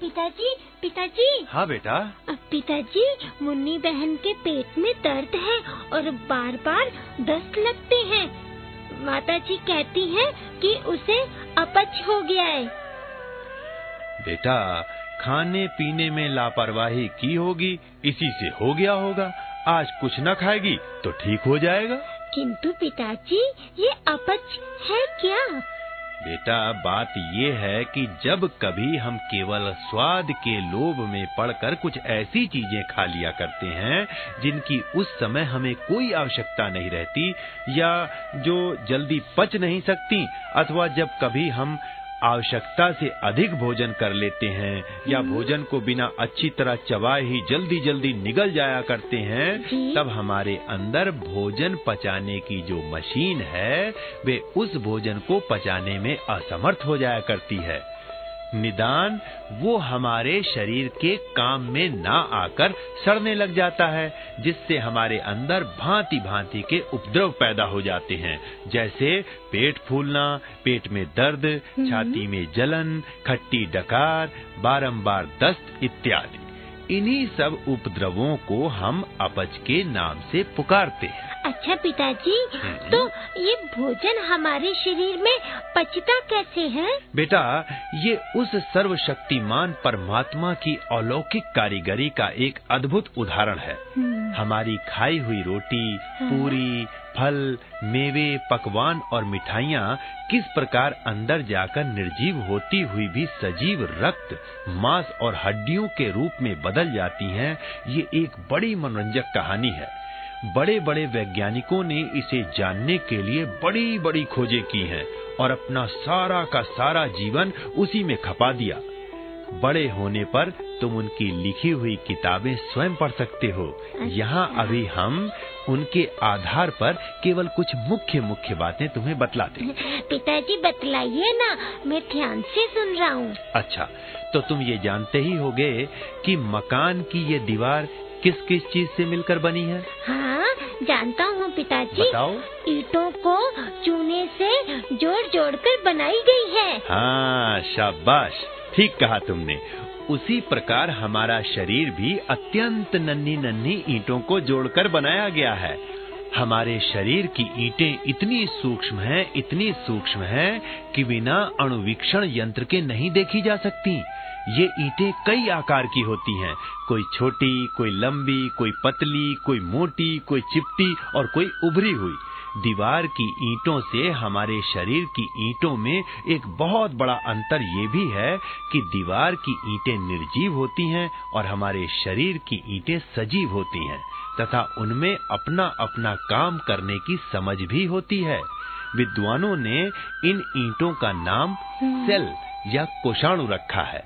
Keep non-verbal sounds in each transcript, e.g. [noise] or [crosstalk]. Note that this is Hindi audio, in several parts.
पिताजी पिताजी। हाँ बेटा। पिताजी मुन्नी बहन के पेट में दर्द है और बार बार दस्त लगते हैं। माता जी कहती हैं कि उसे अपच हो गया है। बेटा खाने पीने में लापरवाही की होगी इसी से हो गया होगा। आज कुछ न खाएगी तो ठीक हो जाएगा। किंतु पिताजी ये अपच है क्या? बेटा बात ये है कि जब कभी हम केवल स्वाद के लोभ में पड़कर कुछ ऐसी चीज़ें खा लिया करते हैं जिनकी उस समय हमें कोई आवश्यकता नहीं रहती या जो जल्दी पच नहीं सकती अथवा जब कभी हम आवश्यकता से अधिक भोजन कर लेते हैं या हम्म। भोजन को बिना अच्छी तरह चबाए ही जल्दी जल्दी निगल जाया करते हैं तब हमारे अंदर भोजन पचाने की जो मशीन है वे उस भोजन को पचाने में असमर्थ हो जाया करती है निदान वो हमारे शरीर के काम में ना आकर सड़ने लग जाता है जिससे हमारे अंदर भांति भांति के उपद्रव पैदा हो जाते हैं। जैसे पेट फूलना पेट में दर्द छाती में जलन खट्टी डकार बारंबार दस्त इत्यादि। इन्हीं सब उपद्रवों को हम अपच के नाम से पुकारते हैं। अच्छा पिताजी हम्म। तो ये भोजन हमारे शरीर में पचता कैसे है? बेटा ये उस सर्वशक्तिमान परमात्मा की अलौकिक कारीगरी का एक अद्भुत उदाहरण है। हमारी खाई हुई रोटी पूरी फल मेवे पकवान और मिठाइयाँ किस प्रकार अंदर जाकर निर्जीव होती हुई भी सजीव रक्त मांस और हड्डियों के रूप में बदल जाती हैं ये एक बड़ी मनोरंजक कहानी है। बड़े बड़े वैज्ञानिकों ने इसे जानने के लिए बड़ी बड़ी खोजें की हैं और अपना सारा का सारा जीवन उसी में खपा दिया। बड़े होने पर तुम उनकी लिखी हुई किताबें स्वयं पढ़ सकते हो। यहाँ अभी हम उनके आधार पर केवल कुछ मुख्य मुख्य बातें तुम्हें बतलाते हैं। [laughs] पिताजी बतलाइए ना मैं ध्यान से सुन रहा हूँ। अच्छा तो तुम ये जानते ही होगे कि मकान की ये दीवार किस किस चीज़ से मिलकर बनी है? हाँ जानता हूँ पिताजी। बताओ। ईंटों को चूने से जोड़ जोड़ कर बनाई गई है। हाँ शाबाश। ठीक कहा तुमने। उसी प्रकार हमारा शरीर भी अत्यंत नन्ही नन्ही ईंटों को जोड़कर बनाया गया है। हमारे शरीर की ईंटें इतनी सूक्ष्म हैं, इतनी सूक्ष्म हैं कि बिना अणुवीक्षण यंत्र के नहीं देखी जा सकती। ये ईंटें कई आकार की होती हैं। कोई छोटी कोई लंबी कोई पतली कोई मोटी कोई चिपटी और कोई उभरी हुई। दीवार की ईंटों से हमारे शरीर की ईंटों में एक बहुत बड़ा अंतर ये भी है कि दीवार की ईंटें निर्जीव होती हैं और हमारे शरीर की ईंटें सजीव होती हैं तथा उनमें अपना अपना काम करने की समझ भी होती है। विद्वानों ने इन ईंटों का नाम सेल या कोषाणु रखा है।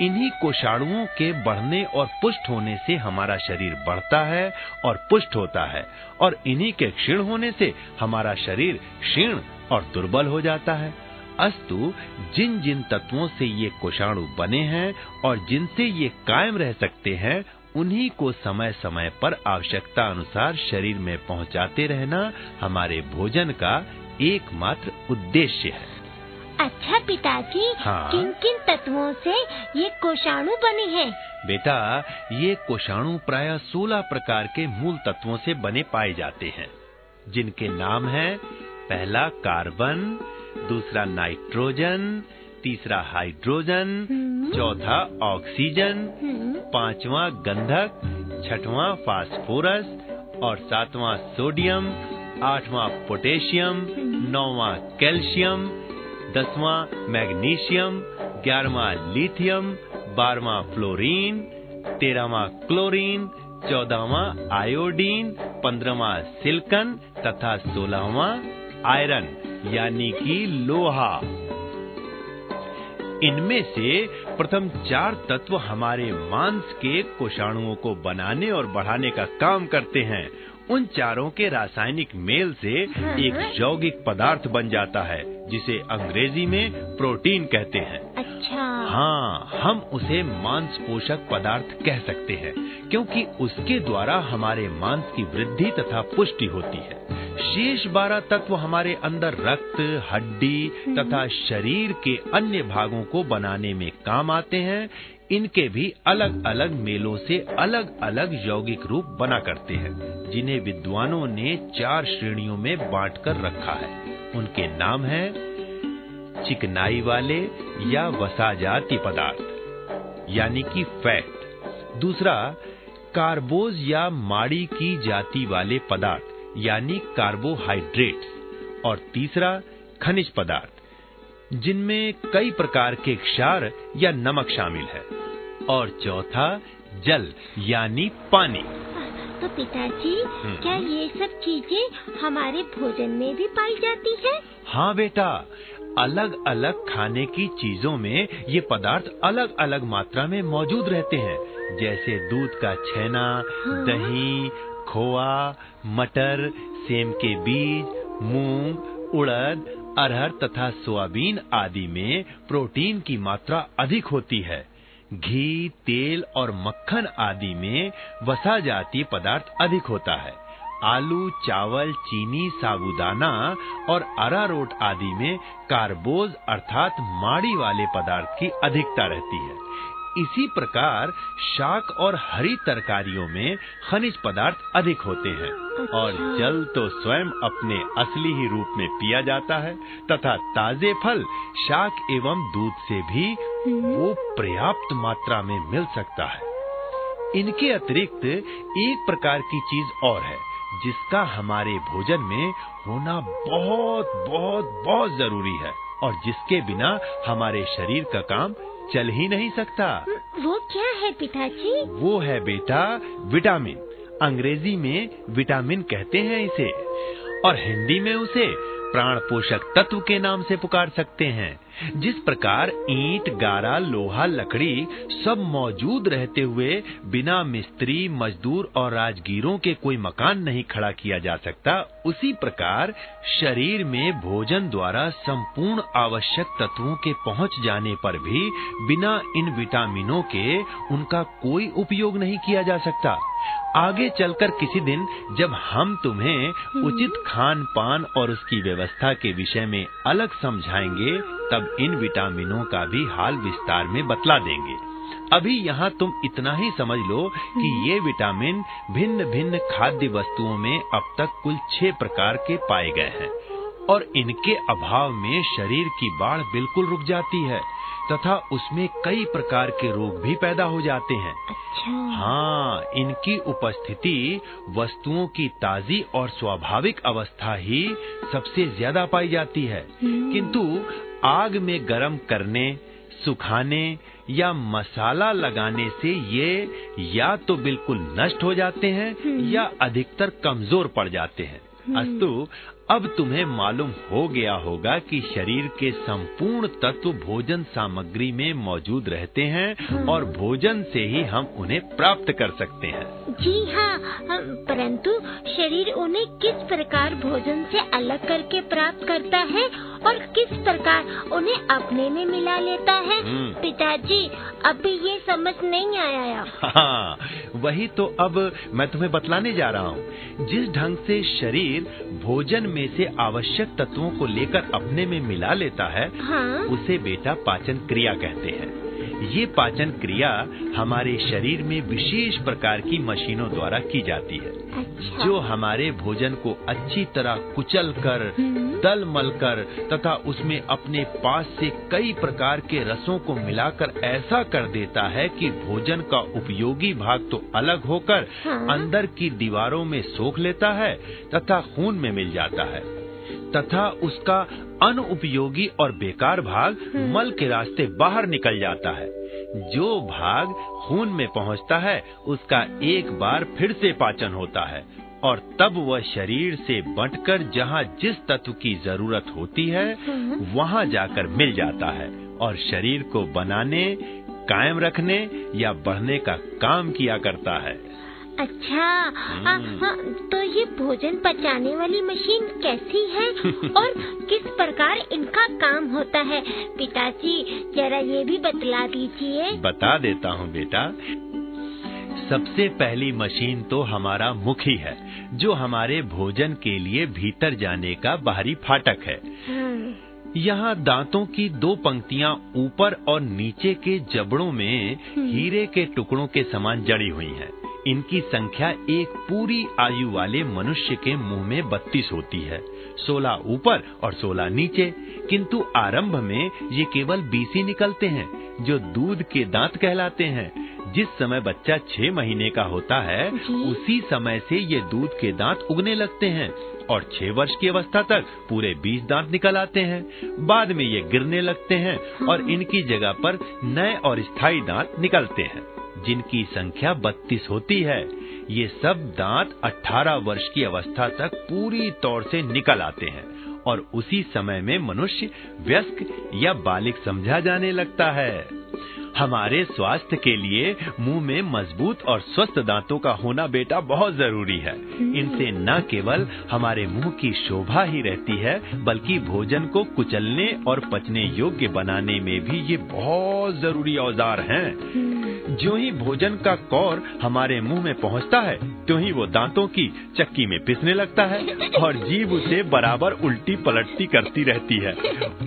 इन्हीं कोषाणुओं के बढ़ने और पुष्ट होने से हमारा शरीर बढ़ता है और पुष्ट होता है, और इन्हीं के क्षीण होने से हमारा शरीर क्षीण और दुर्बल हो जाता है। अस्तु जिन जिन तत्वों से ये कोषाणु बने हैं और जिनसे ये कायम रह सकते हैं, उन्हीं को समय समय पर आवश्यकता अनुसार शरीर में पहुंचाते रहना हमारे भोजन का एकमात्र उद्देश्य है। अच्छा पिताजी हाँ? किन किन तत्वों से ये कोषाणु बने हैं? बेटा ये कोषाणु प्राय 16 प्रकार के मूल तत्वों से बने पाए जाते हैं। जिनके नाम हैं पहला कार्बन दूसरा नाइट्रोजन तीसरा हाइड्रोजन हम्म, चौथा ऑक्सीजन हम्म, पांचवा गंधक छठवां फास्फोरस और सातवां सोडियम आठवां पोटेशियम नौवां कैल्शियम दसवां मैग्नीशियम, ग्यारहवा लिथियम, बारहवा फ्लोरीन, तेरहवा क्लोरीन, चौदहवा आयोडीन, पंद्रहवा सिल्कन तथा सोलहवा आयरन, यानी कि लोहा। इनमें से प्रथम चार तत्व हमारे मांस के कोषाणुओं को बनाने और बढ़ाने का काम करते हैं। उन चारों के रासायनिक मेल से एक यौगिक पदार्थ बन जाता है जिसे अंग्रेज़ी में प्रोटीन कहते हैं। अच्छा। हाँ हम उसे मांस पोषक पदार्थ कह सकते हैं क्योंकि उसके द्वारा हमारे मांस की वृद्धि तथा पुष्टि होती है। शेष बारह तत्व हमारे अंदर रक्त, हड्डी तथा शरीर के अन्य भागों को बनाने में काम आते हैं। इनके भी अलग अलग मेलों से अलग अलग यौगिक रूप बना करते हैं, जिन्हें विद्वानों ने चार श्रेणियों में बांटकर रखा है। उनके नाम हैं, चिकनाई वाले या वसा जाति पदार्थ, यानी कि फैट। दूसरा, कार्बोज या माड़ी की जाति वाले पदार्थ यानी कार्बोहाइड्रेट्स और तीसरा खनिज पदार्थ जिनमें कई प्रकार के क्षार या नमक शामिल है और चौथा जल यानी पानी तो पिताजी हम्म। क्या ये सब चीज़ें हमारे भोजन में भी पाई जाती है हाँ बेटा अलग अलग खाने की चीज़ों में ये पदार्थ अलग अलग मात्रा में मौजूद रहते हैं जैसे दूध का छेना हाँ। दही खोआ, मटर, सेम के बीज, मूंग, उड़द, अरहर तथा सोयाबीन आदि में प्रोटीन की मात्रा अधिक होती है। घी, तेल और मक्खन आदि में वसा जातीय पदार्थ अधिक होता है। आलू, चावल, चीनी, साबुदाना और अरारोट आदि में कार्बोज अर्थात माड़ी वाले पदार्थ की अधिकता रहती है। इसी प्रकार शाक और हरी तरकारियों में खनिज पदार्थ अधिक होते हैं और जल तो स्वयं अपने असली ही रूप में पिया जाता है तथा ताजे फल शाक एवं दूध से भी वो पर्याप्त मात्रा में मिल सकता है। इनके अतिरिक्त एक प्रकार की चीज़ और है, जिसका हमारे भोजन में होना बहुत बहुत बहुत ज़रूरी है और जिसके बिना हमारे शरीर का काम चल ही नहीं सकता। वो क्या है पिताजी? वो है बेटा विटामिन। अंग्रेज़ी में विटामिन कहते हैं इसे और हिंदी में उसे प्राण पोषक तत्व के नाम से पुकार सकते हैं। जिस प्रकार ईंट, गारा, लोहा, लकड़ी सब मौजूद रहते हुए बिना मिस्त्री, मजदूर और राजगीरों के कोई मकान नहीं खड़ा किया जा सकता, उसी प्रकार शरीर में भोजन द्वारा संपूर्ण आवश्यक तत्वों के पहुँच जाने पर भी बिना इन विटामिनों के उनका कोई उपयोग नहीं किया जा सकता। आगे चलकर किसी दिन जब हम तुम्हें उचित खान पान और उसकी व्यवस्था के विषय में अलग समझाएँगे, तब इन विटामिनों का भी हाल विस्तार में बतला देंगे। अभी यहाँ तुम इतना ही समझ लो कि ये विटामिन भिन्न भिन्न खाद्य वस्तुओं में अब तक कुल छह प्रकार के पाए गए हैं और इनके अभाव में शरीर की बाढ़ बिल्कुल रुक जाती है। तथा उसमें कई प्रकार के रोग भी पैदा हो जाते हैं। अच्छा। हाँ इनकी उपस्थिति वस्तुओं की ताजी और स्वाभाविक अवस्था ही सबसे ज़्यादा पाई जाती है। हम्म। किंतु आग में गर्म करने सुखाने या मसाला लगाने से ये या तो बिल्कुल नष्ट हो जाते हैं हम्म। या अधिकतर कमज़ोर पड़ जाते हैं। अस्तु अब तुम्हें मालूम हो गया होगा कि शरीर के संपूर्ण तत्व भोजन सामग्री में मौजूद रहते हैं और भोजन से ही हम उन्हें प्राप्त कर सकते हैं। जी हाँ परंतु शरीर उन्हें किस प्रकार भोजन से अलग करके प्राप्त करता है और किस प्रकार उन्हें अपने में मिला लेता है? हम्म। पिताजी अभी ये समझ नहीं आया हाँ वही तो अब मैं तुम्हें बतलाने जा रहा हूँ। जिस ढंग से शरीर भोजन में से आवश्यक तत्वों को लेकर अपने में मिला लेता है हाँ। उसे बेटा पाचन क्रिया कहते हैं। ये पाचन क्रिया हमारे शरीर में विशेष प्रकार की मशीनों द्वारा की जाती है अच्छा जो हमारे भोजन को अच्छी तरह कुचल कर हम्म। दल मल कर तथा उसमें अपने पास से कई प्रकार के रसों को मिलाकर ऐसा कर देता है कि भोजन का उपयोगी भाग तो अलग होकर हाँ। अंदर की दीवारों में सोख लेता है तथा खून में मिल जाता है तथा उसका अनुपयोगी और बेकार भाग मल के रास्ते बाहर निकल जाता है। जो भाग खून में पहुँचता है उसका एक बार फिर से पाचन होता है और तब वह शरीर से बंटकर जहाँ जिस तत्व की ज़रूरत होती है वहाँ जाकर मिल जाता है और शरीर को बनाने कायम रखने या बढ़ने का काम किया करता है। अच्छा आ, आ, तो ये भोजन पचाने वाली मशीन कैसी है? [laughs] और किस प्रकार इनका काम होता है? पिताजी जरा ये भी बतला दीजिए। बता देता हूँ बेटा। सबसे पहली मशीन तो हमारा मुख ही है जो हमारे भोजन के लिए भीतर जाने का बाहरी फाटक है। हाँ। यहाँ दांतों की दो पंक्तियाँ ऊपर और नीचे के जबड़ों में हम्म। हीरे के टुकड़ों के समान जड़ी हुई हैं। इनकी संख्या एक पूरी आयु वाले मनुष्य के मुँह में बत्तीस होती है सोलह ऊपर और सोलह नीचे किंतु आरंभ में ये केवल बीस ही निकलते हैं जो दूध के दांत कहलाते हैं जिस समय बच्चा छह महीने का होता है उसी समय से ये दूध के दांत उगने लगते हैं और छह वर्ष की अवस्था तक पूरे बीस दांत निकल आते हैं। बाद में ये गिरने लगते हैं और हाँ। इनकी जगह पर नए और स्थायी दांत निकलते हैं। जिनकी संख्या बत्तीस होती है ये सब दांत 18 वर्ष की अवस्था तक पूरी तौर से निकल आते हैं और उसी समय में मनुष्य व्यस्क या बालिक समझा जाने लगता है। हमारे स्वास्थ्य के लिए मुँह में मज़बूत और स्वस्थ दांतों का होना बेटा बहुत ज़रूरी है इनसे न केवल हमारे मुँह की शोभा ही रहती है, बल्कि भोजन को कुचलने और पचने योग्य बनाने में भी ये बहुत ज़रूरी औज़ार हैं। जो ही भोजन का कौर हमारे मुँह में पहुँचता है तो ही वो दांतों की चक्की में पिसने लगता है और जीव उसे बराबर उल्टी पलटती करती रहती है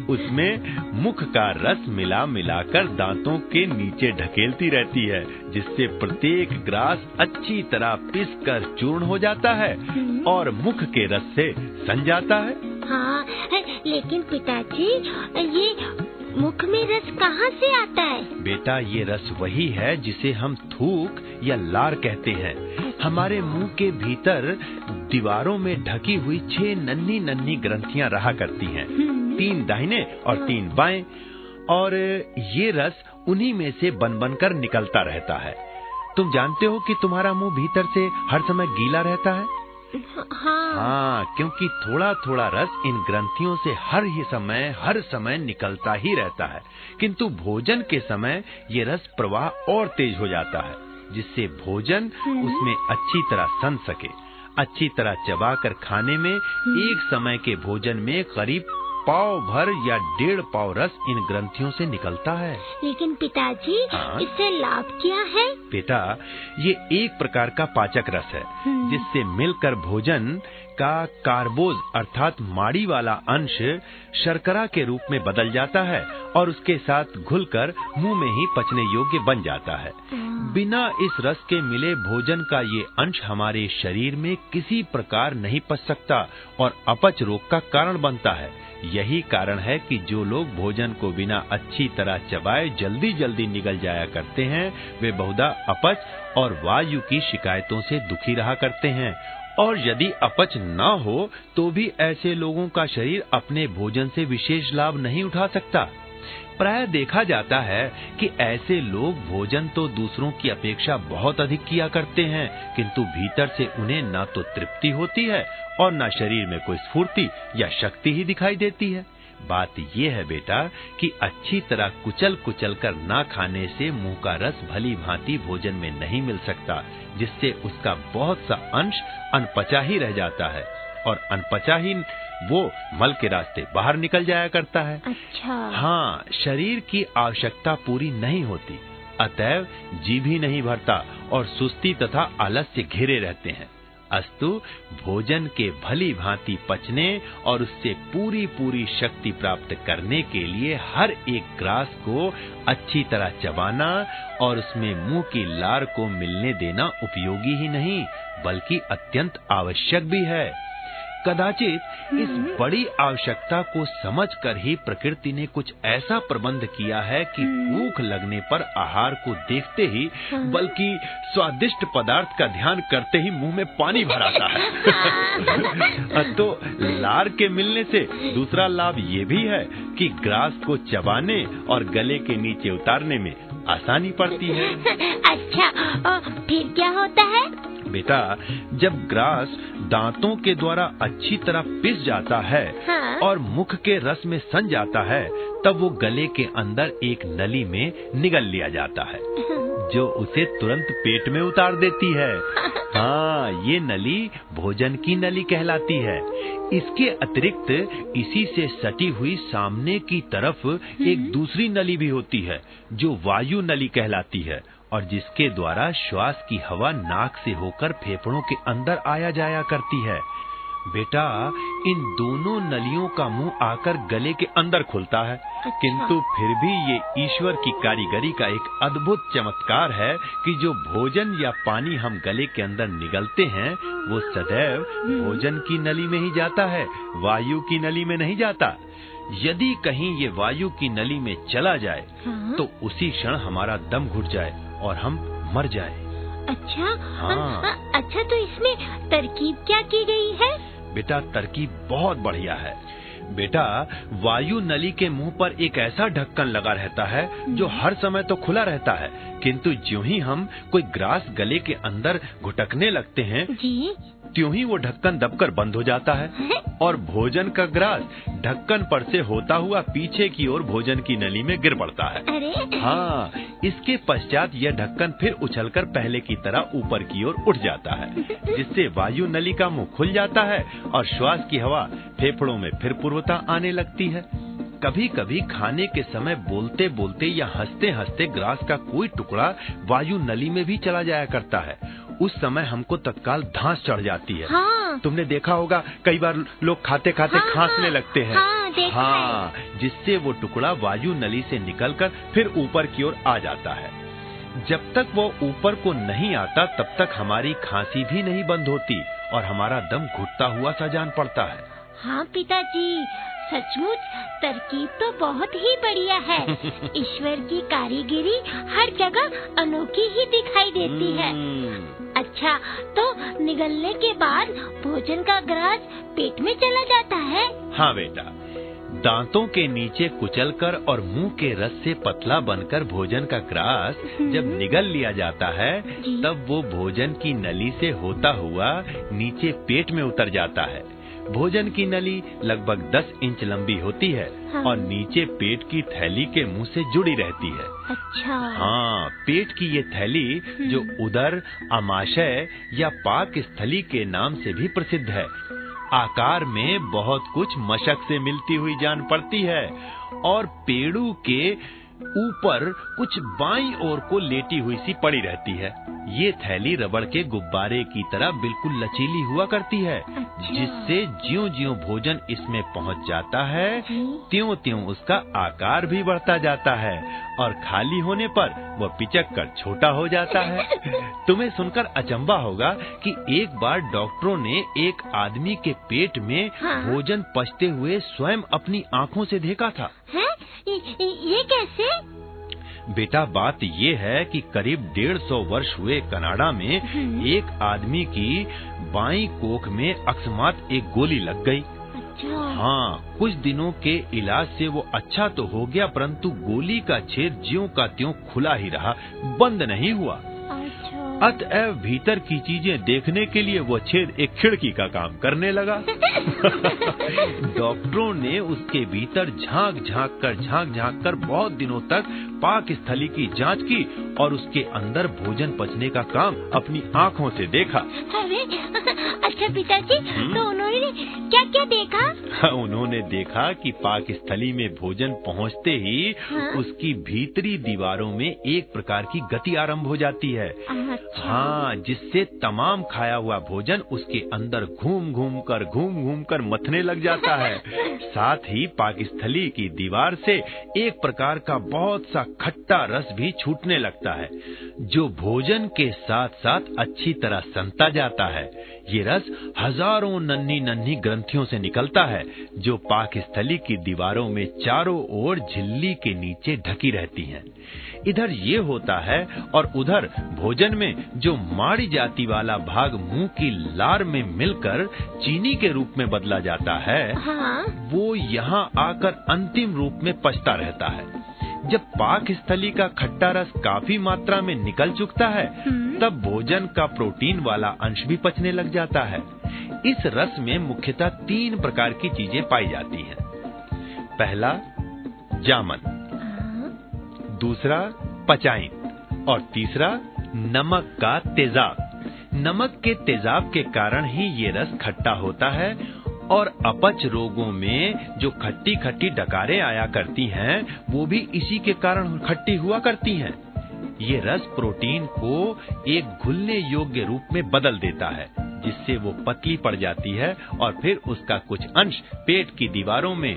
उसमें मुख का रस मिला मिलाकर दांतों के नीचे ढकेलती रहती है जिससे प्रत्येक ग्रास अच्छी तरह पिस कर चूर्ण हो जाता है और मुख के रस से सन जाता है। हाँ लेकिन पिताजी ये मुख में रस कहाँ से आता है? बेटा ये रस वही है जिसे हम थूक या लार कहते हैं। हमारे मुँह के भीतर दीवारों में ढकी हुई छह नन्ही नन्ही ग्रंथियाँ रहा करती हैं। हम्म। तीन दाहिने और तीन बाएँ। और ये रस उन्हीं में से बन बनकर निकलता रहता है। तुम जानते हो कि तुम्हारा मुँह भीतर से हर समय गीला रहता है? हाँ हाँ। क्योंकि थोड़ा थोड़ा रस इन ग्रंथियों से हर ही समय हर समय निकलता ही रहता है। किंतु भोजन के समय ये रस प्रवाह और तेज हो जाता है जिससे भोजन हम्म। उसमें अच्छी तरह सन सके। अच्छी तरह चबाकर खाने में हम्म। एक समय के भोजन में करीब पाव भर या डेढ़ पाव रस इन ग्रंथियों से निकलता है लेकिन पिताजी हाँ? इससे लाभ क्या है बेटा ये एक प्रकार का पाचक रस है हम्म। जिससे मिलकर भोजन का कार्बोज अर्थात माड़ी वाला अंश शर्करा के रूप में बदल जाता है और उसके साथ घुलकर मुँह में ही पचने योग्य बन जाता है हाँ। बिना इस रस के मिले भोजन का ये अंश हमारे शरीर में किसी प्रकार नहीं पच सकता और अपच रोग का कारण बनता है यही कारण है कि जो लोग भोजन को बिना अच्छी तरह चबाए जल्दी जल्दी निगल जाया करते हैं, वे बहुधा अपच और वायु की शिकायतों से दुखी रहा करते हैं। और यदि अपच न हो तो भी ऐसे लोगों का शरीर अपने भोजन से विशेष लाभ नहीं उठा सकता। प्राय देखा जाता है कि ऐसे लोग भोजन तो दूसरों की अपेक्षा बहुत अधिक किया करते हैं, किंतु भीतर से उन्हें न तो तृप्ति होती है और न शरीर में कोई स्फूर्ति या शक्ति ही दिखाई देती है। बात यह है बेटा कि अच्छी तरह कुचल कुचल कर ना खाने से मुँह का रस भली भांति भोजन में नहीं मिल सकता, जिससे उसका बहुत सा अंश अनपचा ही रह जाता है। और अनपचा ही वो मल के रास्ते बाहर निकल जाया करता है। अच्छा। हाँ शरीर की आवश्यकता पूरी नहीं होती। अतएव जी भी नहीं भरता और सुस्ती तथा आलस्य घेरे रहते हैं। अस्तु भोजन के भली भांति पचने और उससे पूरी पूरी शक्ति प्राप्त करने के लिए हर एक ग्रास को अच्छी तरह चबाना और उसमें मुँह की लार को मिलने देना उपयोगी ही नहीं बल्कि अत्यंत आवश्यक भी है। कदाचित इस हम्म। बड़ी आवश्यकता को समझकर ही प्रकृति ने कुछ ऐसा प्रबंध किया है कि हम्म। भूख लगने पर आहार को देखते ही हाँ। बल्कि स्वादिष्ट पदार्थ का ध्यान करते ही मुँह में पानी भर आता है [laughs] तो लार के मिलने से दूसरा लाभ ये भी है कि ग्रास को चबाने और गले के नीचे उतारने में आसानी पड़ती है [laughs] अच्छा फिर क्या होता है बेटा जब ग्रास दांतों के द्वारा अच्छी तरह पिस जाता है हाँ। और मुख के रस में सन जाता है तब वो गले के अंदर एक नली में निगल लिया जाता है जो उसे तुरंत पेट में उतार देती है। [laughs] हाँ ये नली भोजन की नली कहलाती है। इसके अतिरिक्त इसी से सटी हुई सामने की तरफ़ एक दूसरी नली भी होती है जो वायु नली कहलाती है। और जिसके द्वारा श्वास की हवा नाक से होकर फेफड़ों के अंदर आया जाया करती है। बेटा इन दोनों नलियों का मुँह आकर गले के अंदर खुलता है। अच्छा। किंतु फिर भी ये ईश्वर की कारीगरी का एक अद्भुत चमत्कार है कि जो भोजन या पानी हम गले के अंदर निगलते हैं वो सदैव भोजन की नली में ही जाता है वायु की नली में नहीं जाता। यदि कहीं ये वायु की नली में चला जाए हाँ। तो उसी क्षण हमारा दम घुट जाए। और हम मर जाए। अच्छा हाँ। अ- अच्छा तो इसमें तरकीब क्या की गई है? बेटा तरकीब बहुत बढ़िया है। बेटा वायु नली के मुँह पर एक ऐसा ढक्कन लगा रहता है जो हर समय तो खुला रहता है किंतु ज्यों ही हम कोई ग्रास गले के अंदर घुटकने लगते हैं जी। त्यों ही वो ढक्कन दबकर बंद हो जाता है और भोजन का ग्रास ढक्कन पर से होता हुआ पीछे की ओर भोजन की नली में गिर पड़ता है। अरे। हाँ इसके पश्चात यह ढक्कन फिर उछलकर पहले की तरह ऊपर की ओर उठ जाता है जिससे वायु नली का मुँह खुल जाता है और श्वास की हवा फेफड़ों में फिर पूर्वता आने लगती है। कभी कभी खाने के समय बोलते बोलते या हँसते हँसते ग्रास का कोई टुकड़ा वायु नली में भी चला जाया करता है। उस समय हमको तत्काल धांस चढ़ जाती है। हाँ। तुमने देखा होगा कई बार लोग खाते खाते हाँ, खांसने हाँ, लगते हैं। हाँ, हाँ जिससे वो टुकड़ा वायु नली से निकलकर फिर ऊपर की ओर आ जाता है। जब तक वो ऊपर को नहीं आता तब तक हमारी खांसी भी नहीं बंद होती और हमारा दम घुटता हुआ सा जान पड़ता है। हाँ पिताजी सचमुच तरकीब तो बहुत ही बढ़िया है। [laughs] ईश्वर की कारीगरी हर जगह अनोखी ही दिखाई देती है। हम्म, अच्छा तो निगलने के बाद भोजन का ग्रास पेट में चला जाता है? हाँ बेटा दांतों के नीचे कुचलकर और मुँह के रस से पतला बनकर भोजन का ग्रास जब निगल लिया जाता है तब वो भोजन की नली से होता हुआ नीचे पेट में उतर जाता है। भोजन की नली लगभग 10 इंच लंबी होती है हाँ। और नीचे पेट की थैली के मुँह से जुड़ी रहती है। अच्छा। हाँ पेट की ये थैली जो उदर अमाशय या पाक स्थली के नाम से भी प्रसिद्ध है। आकार में बहुत कुछ मशक से मिलती हुई जान पड़ती है और पेड़ू के ऊपर कुछ बाई ओर को लेटी हुई सी पड़ी रहती है ये थैली रबड़ के गुब्बारे की तरह बिल्कुल लचीली हुआ करती है अच्छा। जिससे ज्यो ज्यो भोजन इसमें पहुँच जाता है। त्यों त्यों उसका आकार भी बढ़ता जाता है और खाली होने पर वह पिचक कर छोटा हो जाता है [laughs] तुम्हें सुनकर अचंबा होगा कि एक बार डॉक्टरों ने एक आदमी के पेट में हाँ। भोजन पचते हुए स्वयं अपनी आँखों से देखा था है? ये, कैसे? बेटा बात ये है कि करीब डेढ़ सौ वर्ष हुए कनाडा में हम्म। एक आदमी की बाई कोख में अकस्मात एक गोली लग गई। अच्छा। हाँ कुछ दिनों के इलाज से वो अच्छा तो हो गया परंतु गोली का छेद ज्यो का त्यों खुला ही रहा बंद नहीं हुआ। अतएव भीतर की चीज़ें देखने के लिए वो छेद एक खिड़की का काम करने लगा। [laughs] डॉक्टरों ने उसके भीतर झाँक झाँक कर झाँक झाँक कर बहुत दिनों तक पाक स्थली की जाँच की और उसके अंदर भोजन पचने का काम अपनी आँखों से देखा। अरे अच्छा पिताजी हम्म। तो उन्होंने क्या क्या देखा उन्होंने देखा कि पाक स्थली में भोजन पहुँचते ही हाँ। उसकी भीतरी दीवारों में एक प्रकार की गति आरंभ हो जाती है। अच्छा। हाँ जिससे तमाम खाया हुआ भोजन उसके अंदर घूम घूम कर घूम घूम कर मथने लग जाता है। [laughs] साथ ही पाकिस्थली की दीवार से एक प्रकार का बहुत सा खट्टा रस भी छूटने लगता है जो भोजन के साथ साथ अच्छी तरह संता जाता है। ये रस हज़ारों नन्ही नन्ही ग्रंथियों से निकलता है जो पाकस्थली की दीवारों में चारों ओर झिल्ली के नीचे ढकी रहती हैं। इधर ये होता है और उधर भोजन में जो माड़ी जाति वाला भाग मुँह की लार में मिलकर चीनी के रूप में बदला जाता है हाँ। वो यहाँ आकर अंतिम रूप में पचता रहता है। जब पाक स्थली का खट्टा रस काफ़ी मात्रा में निकल चुकता है हम्म। तब भोजन का प्रोटीन वाला अंश भी पचने लग जाता है। इस रस में मुख्यतः तीन प्रकार की चीज़ें पाई जाती हैं। पहला जामन। दूसरा पचाइन और तीसरा नमक का तेजाब। नमक के तेजाब के कारण ही ये रस खट्टा होता है और अपच रोगों में जो खट्टी खट्टी डकारें आया करती हैं, वो भी इसी के कारण खट्टी हुआ करती हैं। ये रस प्रोटीन को एक घुलने योग्य रूप में बदल देता है, जिससे वो पतली पड़ जाती है और फिर उसका कुछ अंश पेट की दीवारों में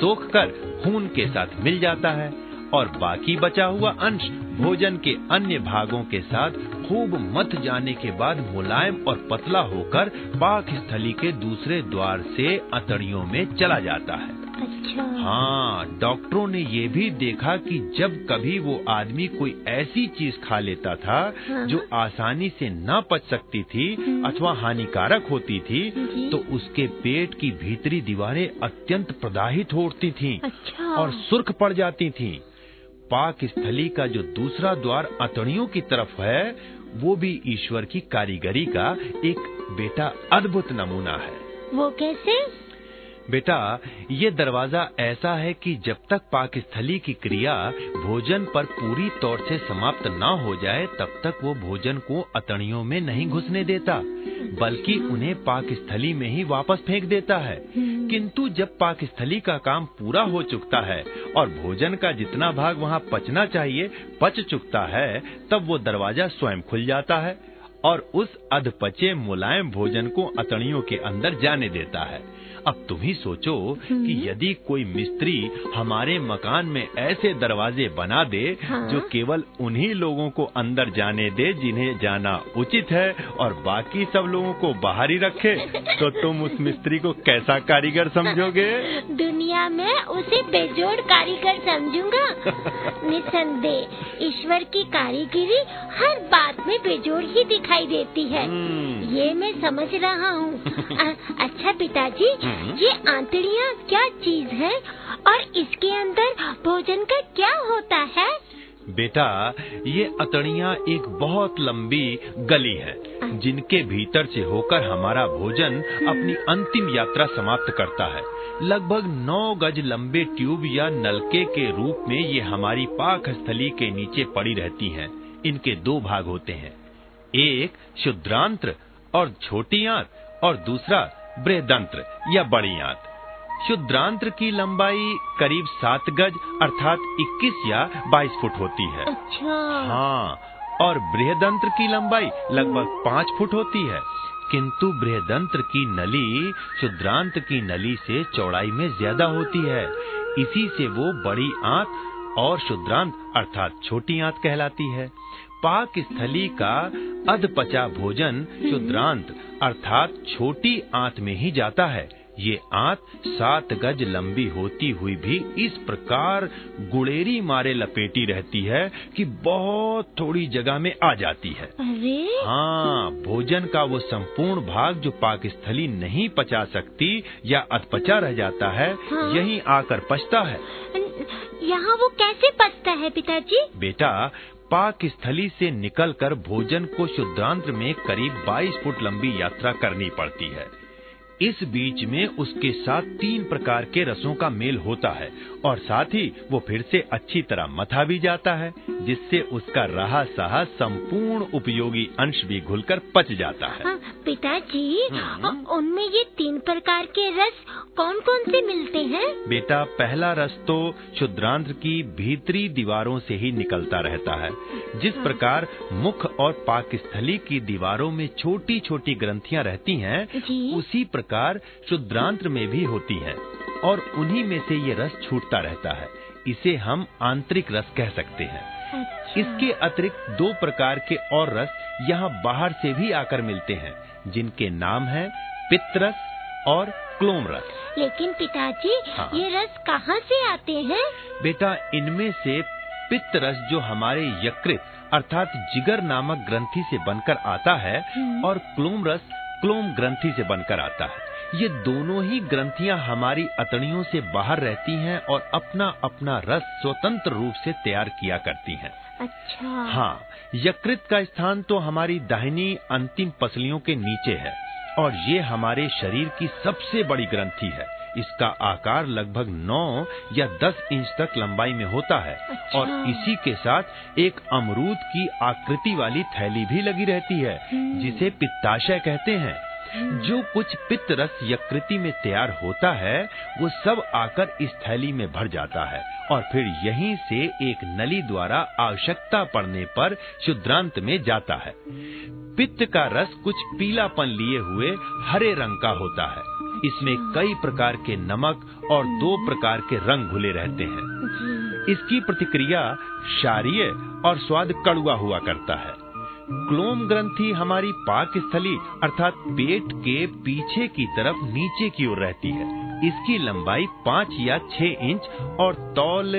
सोख कर खून के साथ मिल जाता है। और बाकी बचा हुआ अंश भोजन के अन्य भागों के साथ खूब मथ जाने के बाद मुलायम और पतला होकर पाक स्थली के दूसरे द्वार से अतड़ियों में चला जाता है। अच्छा। हाँ डॉक्टरों ने ये भी देखा कि जब कभी वो आदमी कोई ऐसी चीज़ खा लेता था हाँ। जो आसानी से न पच सकती थी अथवा हानिकारक होती थी तो उसके पेट की भीतरी दीवारें अत्यंत प्रदाहित होती थीं अच्छा। और सुर्ख पड़ जाती थीं। पाक स्थली का जो दूसरा द्वार अतणियों की तरफ़ है, वो भी ईश्वर की कारीगरी का एक बेटा अद्भुत नमूना है। वो कैसे? बेटा, ये दरवाज़ा ऐसा है कि जब तक पाकस्थली की क्रिया भोजन पर पूरी तौर से समाप्त न हो जाए, तब तक वो भोजन को अतड़ियों में नहीं घुसने देता, बल्कि उन्हें पाकस्थली में ही वापस फेंक देता है। किंतु जब पाकस्थली का काम पूरा हो चुकता है और भोजन का जितना भाग वहाँ पचना चाहिए, पच चुकता है, तब वो दरवाज़ा स्वयं खुल जाता है और उस अधपचे मुलायम भोजन को अतड़ियों के अंदर जाने देता है। अब तुम ही सोचो कि यदि कोई मिस्त्री हमारे मकान में ऐसे दरवाजे बना दे हाँ। जो केवल उन्हीं लोगों को अंदर जाने दे जिन्हें जाना उचित है और बाकी सब लोगों को बाहर ही रखे तो तुम उस मिस्त्री को कैसा कारीगर समझोगे दुनिया में उसे बेजोड़ कारीगर समझूँगा निसंदेह ईश्वर की कारीगिरी हर बात में बेजोड़ ही दिखाई देती है हम्म। ये मैं समझ रहा हूँ [laughs] अच्छा पिताजी हम्म। ये आंतड़ियाँ क्या चीज़ है और इसके अंदर भोजन का क्या होता है? बेटा ये अतड़ियाँ एक बहुत लंबी गली है जिनके भीतर से होकर हमारा भोजन अपनी अंतिम यात्रा समाप्त करता है। लगभग नौ गज लंबे ट्यूब या नलके के रूप में ये हमारी पाक स्थली के नीचे पड़ी रहती हैं। इनके दो भाग होते हैं एक शुद्रांत्र और छोटी आंत और दूसरा बृहदंत्र या बड़ी आंत शुद्रांत्र की लंबाई करीब सात गज अर्थात 21 या 22 फुट होती है। अच्छा। हाँ और बृहदंत्र की लंबाई लगभग पाँच फुट होती है। किंतु बृहदंत्र की नली शुद्रांत की नली से चौड़ाई में ज़्यादा होती है। इसी से वो बड़ी आंत और शुद्रांत अर्थात छोटी आंत कहलाती है। पाक स्थली का अधपचा भोजन शुद्रांत अर्थात छोटी आंत में ही जाता है। ये आंत सात गज लंबी होती हुई भी इस प्रकार गुड़ेरी मारे लपेटी रहती है कि बहुत थोड़ी जगह में आ जाती है। अरे! हाँ भोजन का वो संपूर्ण भाग जो पाकस्थली नहीं पचा सकती या अधपचा रह जाता है हाँ। यहीं आकर पचता है। यहाँ वो कैसे पचता है पिताजी? बेटा पाक स्थली से निकलकर भोजन को शुद्धांत में करीब 22 फुट लंबी यात्रा करनी पड़ती है। इस बीच में उसके साथ तीन प्रकार के रसों का मेल होता है और साथ ही वो फिर से अच्छी तरह मथा भी जाता है जिससे उसका रहा सहा संपूर्ण उपयोगी अंश भी घुलकर पच जाता है। हाँ, पिताजी हम्म। उनमें ये तीन प्रकार के रस कौन कौन से मिलते हैं? बेटा पहला रस तो शुद्रांध्र की भीतरी दीवारों से ही निकलता रहता है जिस प्रकार मुख और पाकस्थली की दीवारों में छोटी छोटी ग्रंथियाँ रहती हैं उसी प्रकार शुद्रांत्र में भी होती हैं और उन्हीं में से ये रस छूटता रहता है। इसे हम आंतरिक रस कह सकते हैं। अच्छा। इसके अतिरिक्त दो प्रकार के और रस यहाँ बाहर से भी आकर मिलते हैं जिनके नाम है पित्तरस और क्लोम रस लेकिन पिताजी हाँ। ये रस कहाँ से आते हैं? बेटा इनमें से पित्त रस जो हमारे यकृत अर्थात जिगर नामक ग्रंथि से बनकर आता है हम्म। और क्लोम रस क्लोम ग्रंथि से बनकर आता है। ये दोनों ही ग्रंथियाँ हमारी अतड़ियों से बाहर रहती हैं और अपना अपना रस स्वतंत्र रूप से तैयार किया करती हैं। अच्छा। हाँ यकृत का स्थान तो हमारी दाहिनी अंतिम पसलियों के नीचे है और ये हमारे शरीर की सबसे बड़ी ग्रंथि है। इसका आकार लगभग 9 या 10 इंच तक लंबाई में होता है। अच्छा। और इसी के साथ एक अमरूद की आकृति वाली थैली भी लगी रहती है हम्म। जिसे पित्ताशय कहते हैं। जो कुछ पित्त रस यकृति में तैयार होता है वो सब आकर इस थैली में भर जाता है। और फिर यहीं से एक नली द्वारा आवश्यकता पड़ने पर शुद्रांत में जाता है। पित्त का रस कुछ पीलापन लिए हुए हरे रंग का होता है। इसमें कई प्रकार के नमक और दो प्रकार के रंग घुले रहते हैं। इसकी प्रतिक्रिया क्षारीय और स्वाद कड़ुआ हुआ करता है। क्लोम ग्रंथि हमारी पाक स्थली अर्थात पेट के पीछे की तरफ़ नीचे की ओर रहती है। इसकी लंबाई पाँच या छह इंच और तौल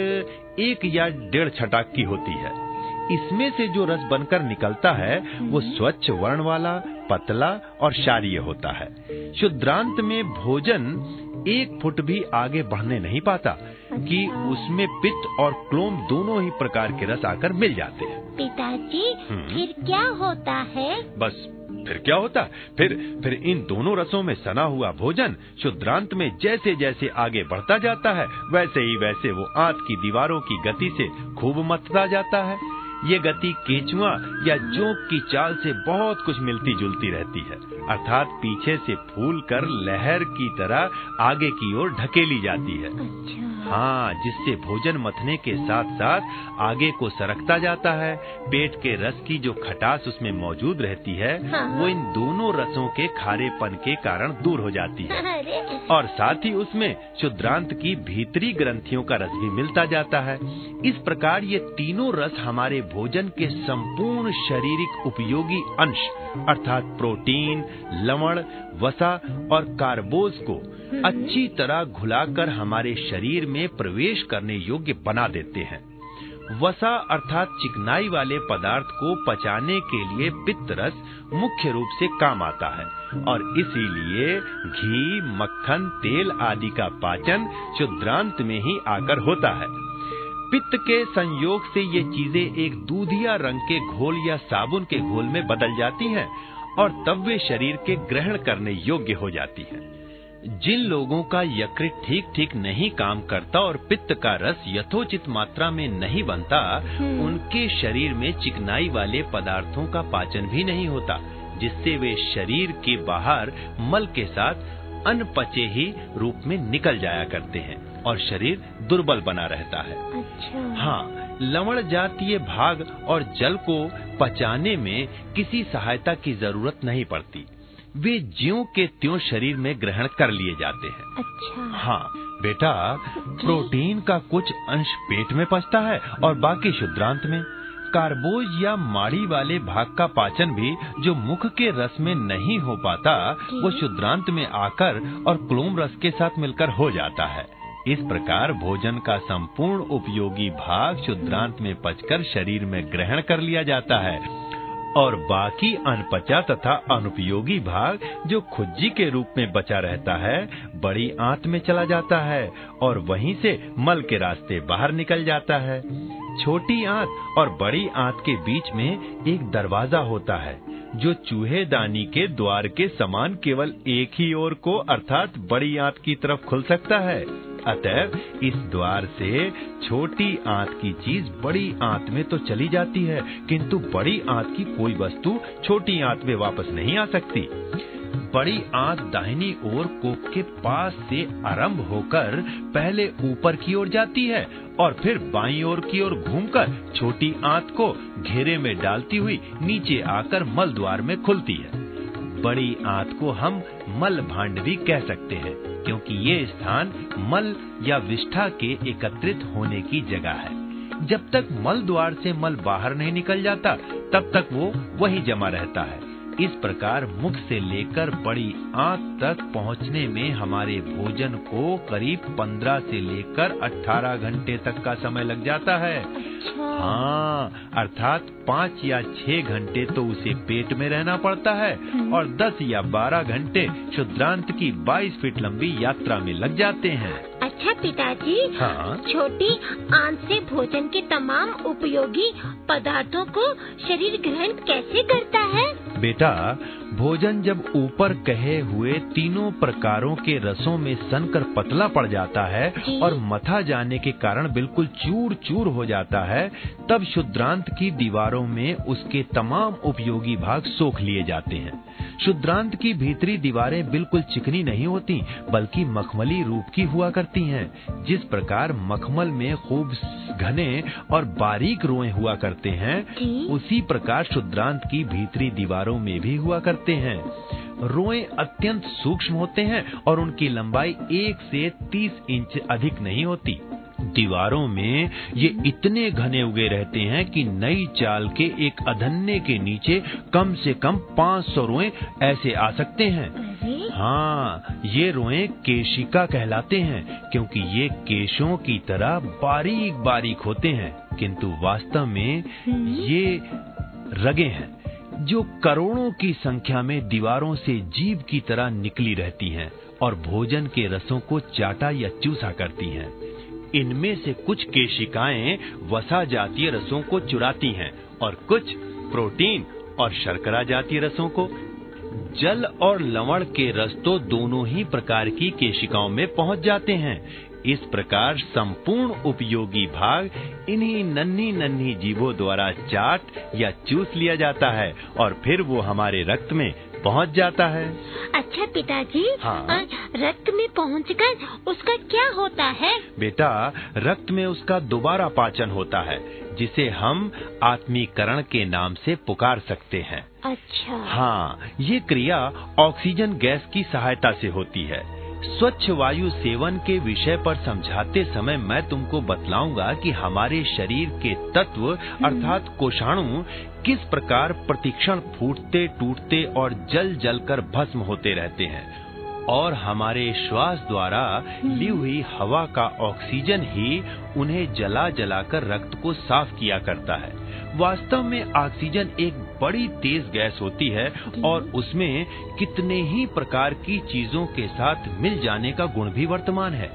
एक या डेढ़ छटाक की होती है। इसमें से जो रस बनकर निकलता है वो स्वच्छ वर्ण वाला पतला और क्षारीय होता है। शुद्रांत में भोजन एक फुट भी आगे बढ़ने नहीं पाता कि उसमें पित्त और क्लोम दोनों ही प्रकार के रस आकर मिल जाते हैं। पिताजी हम्म। फिर क्या होता है? बस फिर क्या होता? फिर फिर इन दोनों रसों में सना हुआ भोजन शुद्रांत में जैसे जैसे आगे बढ़ता जाता है वैसे ही वैसे वो आंत की दीवारों की गति से खूब मतता जाता है। ये गति केचुआ या जोंक की चाल से बहुत कुछ मिलती जुलती रहती है। अर्थात पीछे से फूल कर लहर की तरह आगे की ओर ढकेली जाती है। अच्छा। हाँ जिससे भोजन मथने के साथ साथ आगे को सरकता जाता है। पेट के रस की जो खटास उसमें मौजूद रहती है हाँ। वो इन दोनों रसों के खारेपन के कारण दूर हो जाती है। और साथ ही उसमें शुद्रांत की भीतरी ग्रंथियों का रस भी मिलता जाता है। इस प्रकार ये तीनों रस हमारे भोजन के संपूर्ण शारीरिक उपयोगी अंश, अर्थात प्रोटीन, लवण, वसा और कार्बोज को अच्छी तरह घुलाकर हमारे शरीर में प्रवेश करने योग्य बना देते हैं। वसा अर्थात चिकनाई वाले पदार्थ को पचाने के लिए पित्त रस मुख्य रूप से काम आता है और इसीलिए घी, मक्खन, तेल आदि का पाचन शुद्रांत में ही आकर होता है। पित्त के संयोग से ये चीज़ें एक दूधिया रंग के घोल या साबुन के घोल में बदल जाती हैं और तब वे शरीर के ग्रहण करने योग्य हो जाती हैं। जिन लोगों का यकृत ठीक ठीक नहीं काम करता और पित्त का रस यथोचित मात्रा में नहीं बनता उनके शरीर में चिकनाई वाले पदार्थों का पाचन भी नहीं होता जिससे वे शरीर के बाहर मल के साथ अनपचे ही रूप में निकल जाया करते हैं। और शरीर दुर्बल बना रहता है। अच्छा। हाँ लवण जातीय भाग और जल को पचाने में किसी सहायता की ज़रूरत नहीं पड़ती। वे ज्यों के त्यों शरीर में ग्रहण कर लिए जाते हैं। अच्छा। हाँ बेटा प्रोटीन का कुछ अंश पेट में पचता है और बाकी शुद्रांत में। कार्बोज या माड़ी वाले भाग का पाचन भी जो मुख के रस में नहीं हो पाता वो शुद्रांत में आकर और क्लोम रस के साथ मिलकर हो जाता है। इस प्रकार भोजन का संपूर्ण उपयोगी भाग शुद्रांत में पचकर शरीर में ग्रहण कर लिया जाता है। और बाकी अनपचा तथा अनुपयोगी भाग जो खुज्जी के रूप में बचा रहता है, बड़ी आंत में चला जाता है और वहीं से मल के रास्ते बाहर निकल जाता है। छोटी आंत और बड़ी आंत के बीच में एक दरवाज़ा होता है, जो चूहेदानी के द्वार के समान केवल एक ही ओर को अर्थात बड़ी आंत की तरफ़ खुल सकता है। अतः इस द्वार से छोटी आंत की चीज़ बड़ी आंत में तो चली जाती है, किंतु बड़ी आंत की कोई वस्तु छोटी आंत में वापस नहीं आ सकती। बड़ी आंत दाहिनी ओर कोक के पास से आरंभ होकर पहले ऊपर की ओर जाती है और फिर बाईं ओर की ओर घूमकर छोटी आंत को घेरे में डालती हुई नीचे आकर मल द्वार में खुलती है। बड़ी आंत को हम मल भांड भी कह सकते हैं, क्योंकि ये स्थान मल या विष्ठा के एकत्रित होने की जगह है। जब तक मल द्वार से मल बाहर नहीं निकल जाता, तब तक वो वही जमा रहता है। इस प्रकार मुख से लेकर बड़ी आंत तक पहुँचने में हमारे भोजन को करीब 15 से लेकर 18 घंटे तक का समय लग जाता है। अच्छा। हाँ अर्थात पाँच या छह घंटे तो उसे पेट में रहना पड़ता है हम्म। और दस या बारह घंटे शुद्रांत की 22 फीट लंबी यात्रा में लग जाते हैं। अच्छा पिताजी। हाँ। छोटी आंत से भोजन के तमाम उपयोगी पदार्थों को शरीर ग्रहण कैसे करता है? बेटा भोजन जब ऊपर कहे हुए तीनों प्रकारों के रसों में सनकर पतला पड़ जाता है और मथा जाने के कारण बिल्कुल चूर चूर हो जाता है तब शुद्रांत की दीवारों में उसके तमाम उपयोगी भाग सोख लिए जाते हैं। शुद्रांत की भीतरी दीवारें बिल्कुल चिकनी नहीं होती बल्कि मखमली रूप की हुआ करती हैं जिस प्रकार मखमल में खूब घने और बारीक रोए हुआ करते हैं उसी प्रकार शुद्रांत की भीतरी दीवारों में भी हुआ करते हैं। रोए अत्यंत सूक्ष्म होते हैं और उनकी लंबाई एक से तीस इंच अधिक नहीं होती। दीवारों में ये इतने घने उगे रहते हैं कि नई चाल के एक अधन्ने के नीचे कम से कम 500 रोए ऐसे आ सकते हैं। हाँ ये रोए केशिका कहलाते हैं क्योंकि ये केशों की तरह बारीक बारीक होते हैं किंतु वास्तव में हम्म। ये रगे हैं। जो करोड़ों की संख्या में दीवारों से जीव की तरह निकली रहती हैं और भोजन के रसों को चाटा या चूसा करती हैं। इनमें से कुछ केशिकाएँ वसा जातीय रसों को चुराती हैं और कुछ प्रोटीन और शर्करा जातीय रसों को। जल और लवण के रस तो दोनों ही प्रकार की केशिकाओं में पहुँच जाते हैं। इस प्रकार संपूर्ण उपयोगी भाग इन्हीं नन्ही नन्ही जीवों द्वारा चाट या चूस लिया जाता है और फिर वो हमारे रक्त में पहुँच जाता है। अच्छा पिताजी हाँ। रक्त में पहुंचकर उसका क्या होता है? बेटा रक्त में उसका दोबारा पाचन होता है जिसे हम आत्मीकरण के नाम से पुकार सकते हैं। अच्छा। हाँ ये क्रिया ऑक्सीजन गैस की सहायता से होती है। स्वच्छ वायु सेवन के विषय पर समझाते समय मैं तुमको बतलाऊँगा कि हमारे शरीर के तत्व, अर्थात कोषाणु, किस प्रकार प्रतिक्षण फूटते, टूटते और जल जल कर भस्म होते रहते हैं। और हमारे श्वास द्वारा ली हुई हवा का ऑक्सीजन ही उन्हें जला जलाकर रक्त को साफ़ किया करता है। वास्तव में ऑक्सीजन एक बड़ी तेज गैस होती है और उसमें कितने ही प्रकार की चीज़ों के साथ मिल जाने का गुण भी वर्तमान है।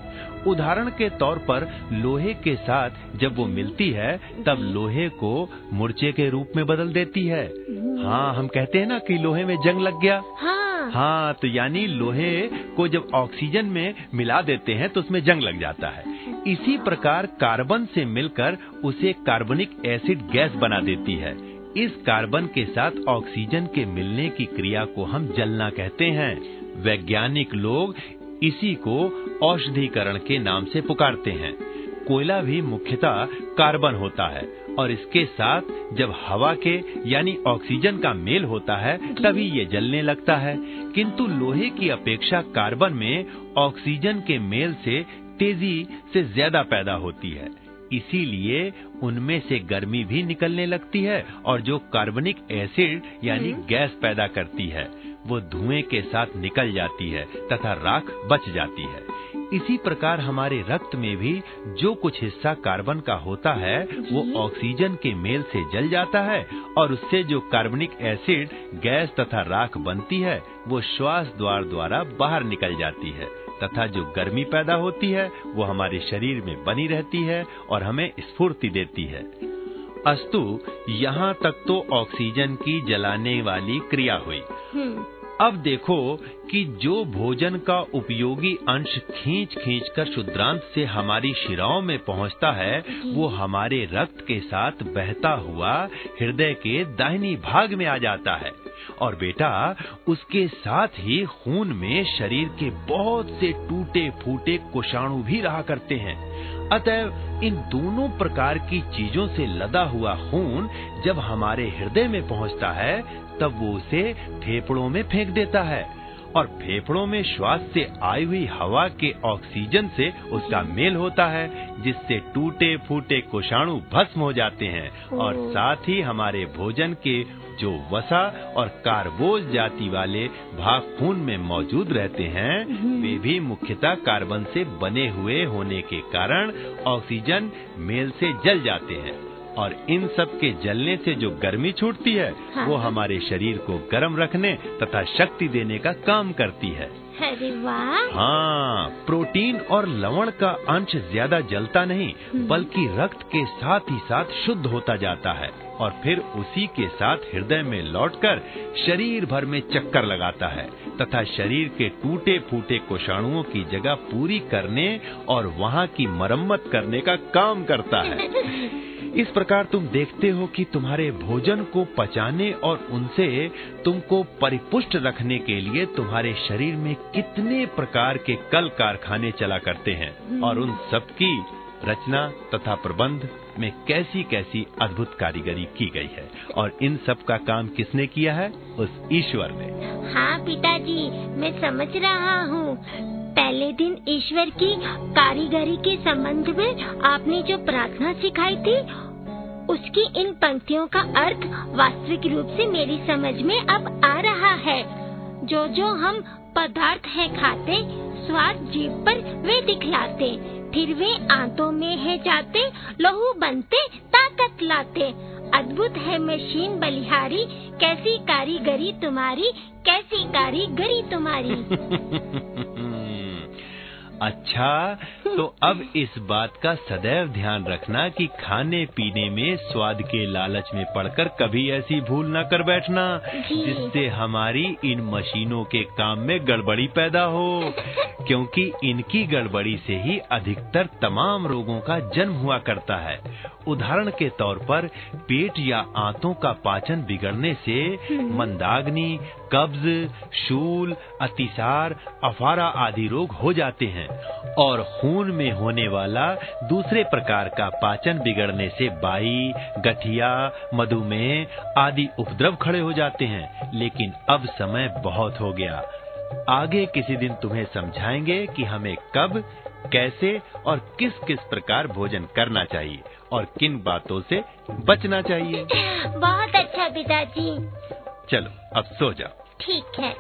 उदाहरण के तौर पर लोहे के साथ जब वो मिलती है तब लोहे को मुर्चे के रूप में बदल देती है। हाँ हम कहते हैं ना कि लोहे में जंग लग गया। हाँ। हाँ तो यानी लोहे को जब ऑक्सीजन में मिला देते हैं तो उसमें जंग लग जाता है। इसी प्रकार कार्बन से मिलकर उसे कार्बनिक एसिड गैस बना देती है। इस कार्बन के साथ ऑक्सीजन के मिलने की क्रिया को हम जलना कहते हैं। वैज्ञानिक लोग इसी को औषधीकरण के नाम से पुकारते हैं। कोयला भी मुख्यतः कार्बन होता है और इसके साथ जब हवा के यानी ऑक्सीजन का मेल होता है, तभी ये जलने लगता है। किंतु लोहे की अपेक्षा कार्बन में ऑक्सीजन के मेल से तेज़ी से ज़्यादा पैदा होती है। इसीलिए उनमें से गर्मी भी निकलने लगती है और जो कार्बनिक एसिड यानी गैस पैदा करती है वो धुएँ के साथ निकल जाती है तथा राख बच जाती है। इसी प्रकार हमारे रक्त में भी जो कुछ हिस्सा कार्बन का होता है वो ऑक्सीजन के मेल से जल जाता है और उससे जो कार्बनिक एसिड गैस तथा राख बनती है वो श्वास द्वार द्वारा बाहर निकल जाती है। तथा जो गर्मी पैदा होती है वो हमारे शरीर में बनी रहती है और हमें स्फूर्ति देती है। अस्तु यहाँ तक तो ऑक्सीजन की जलाने वाली क्रिया हुई। हम्म, अब देखो कि जो भोजन का उपयोगी अंश खींच खींच कर शुद्रांत से हमारी शिराओं में पहुँचता है, वो हमारे रक्त के साथ बहता हुआ हृदय के दाहिनी भाग में आ जाता है। और बेटा, उसके साथ ही खून में शरीर के बहुत से टूटे फूटे कोषाणु भी रहा करते हैं। अतः इन दोनों प्रकार की चीज़ों से लदा हुआ खून जब हमारे हृदय में पहुँचता है तब वो उसे फेफड़ों में फेंक देता है और फेफड़ों में श्वास से आई हुई हवा के ऑक्सीजन से उसका मेल होता है जिससे टूटे फूटे कोषाणु भस्म हो जाते हैं और साथ ही हमारे भोजन के जो वसा और कार्बोज जाति वाले भाग खून में मौजूद रहते हैं वे भी मुख्यतः कार्बन से बने हुए होने के कारण ऑक्सीजन मेल से जल जाते हैं। और इन सब के जलने से जो गर्मी छूटती है हाँ। वो हमारे शरीर को गर्म रखने तथा शक्ति देने का काम करती है। अरे वाह। हाँ प्रोटीन और लवण का अंश ज़्यादा जलता नहीं बल्कि रक्त के साथ ही साथ शुद्ध होता जाता है। और फिर उसी के साथ हृदय में लौटकर शरीर भर में चक्कर लगाता है तथा शरीर के टूटे फूटे कोषाणुओं की जगह पूरी करने और वहाँ की मरम्मत करने का काम करता है। [laughs] इस प्रकार तुम देखते हो कि तुम्हारे भोजन को पचाने और उनसे तुमको परिपुष्ट रखने के लिए तुम्हारे शरीर में कितने प्रकार के कल कारखाने चला करते हैं और उन सब की रचना तथा प्रबंध में कैसी कैसी अद्भुत कारीगरी की गई है और इन सब का काम किसने किया है? उस ईश्वर ने। हाँ पिताजी, मैं समझ रहा हूँ। पहले दिन ईश्वर की कारीगरी के संबंध में आपने जो प्रार्थना सिखाई थी, उसकी इन पंक्तियों का अर्थ वास्तविक रूप से मेरी समझ में अब आ रहा है। जो जो हम पदार्थ है खाते, स्वाद, जीव पर वे दिखलाते। फिर वे आंतों में है जाते, लहू बनते, ताकत लाते। अद्भुत है मशीन बलिहारी, कैसी कारीगरी तुम्हारी, कैसी कारीगरी तुम्हारी। [laughs] अच्छा तो अब इस बात का सदैव ध्यान रखना कि खाने पीने में स्वाद के लालच में पड़कर कभी ऐसी भूल न कर बैठना जिससे हमारी इन मशीनों के काम में गड़बड़ी पैदा हो। क्योंकि इनकी गड़बड़ी से ही अधिकतर तमाम रोगों का जन्म हुआ करता है। उदाहरण के तौर पर पेट या आंतों का पाचन बिगड़ने से मंदाग्नि कब्ज शूल अतिसार अफारा आदि रोग हो जाते हैं और खून में होने वाला दूसरे प्रकार का पाचन बिगड़ने से बाई गठिया मधुमेह आदि उपद्रव खड़े हो जाते हैं। लेकिन अब समय बहुत हो गया। आगे किसी दिन तुम्हें समझाएँगे कि हमें कब कैसे और किस किस प्रकार भोजन करना चाहिए। और किन बातों से बचना चाहिए? बहुत अच्छा पिताजी। चलो अब सो जाओ। ठीक है।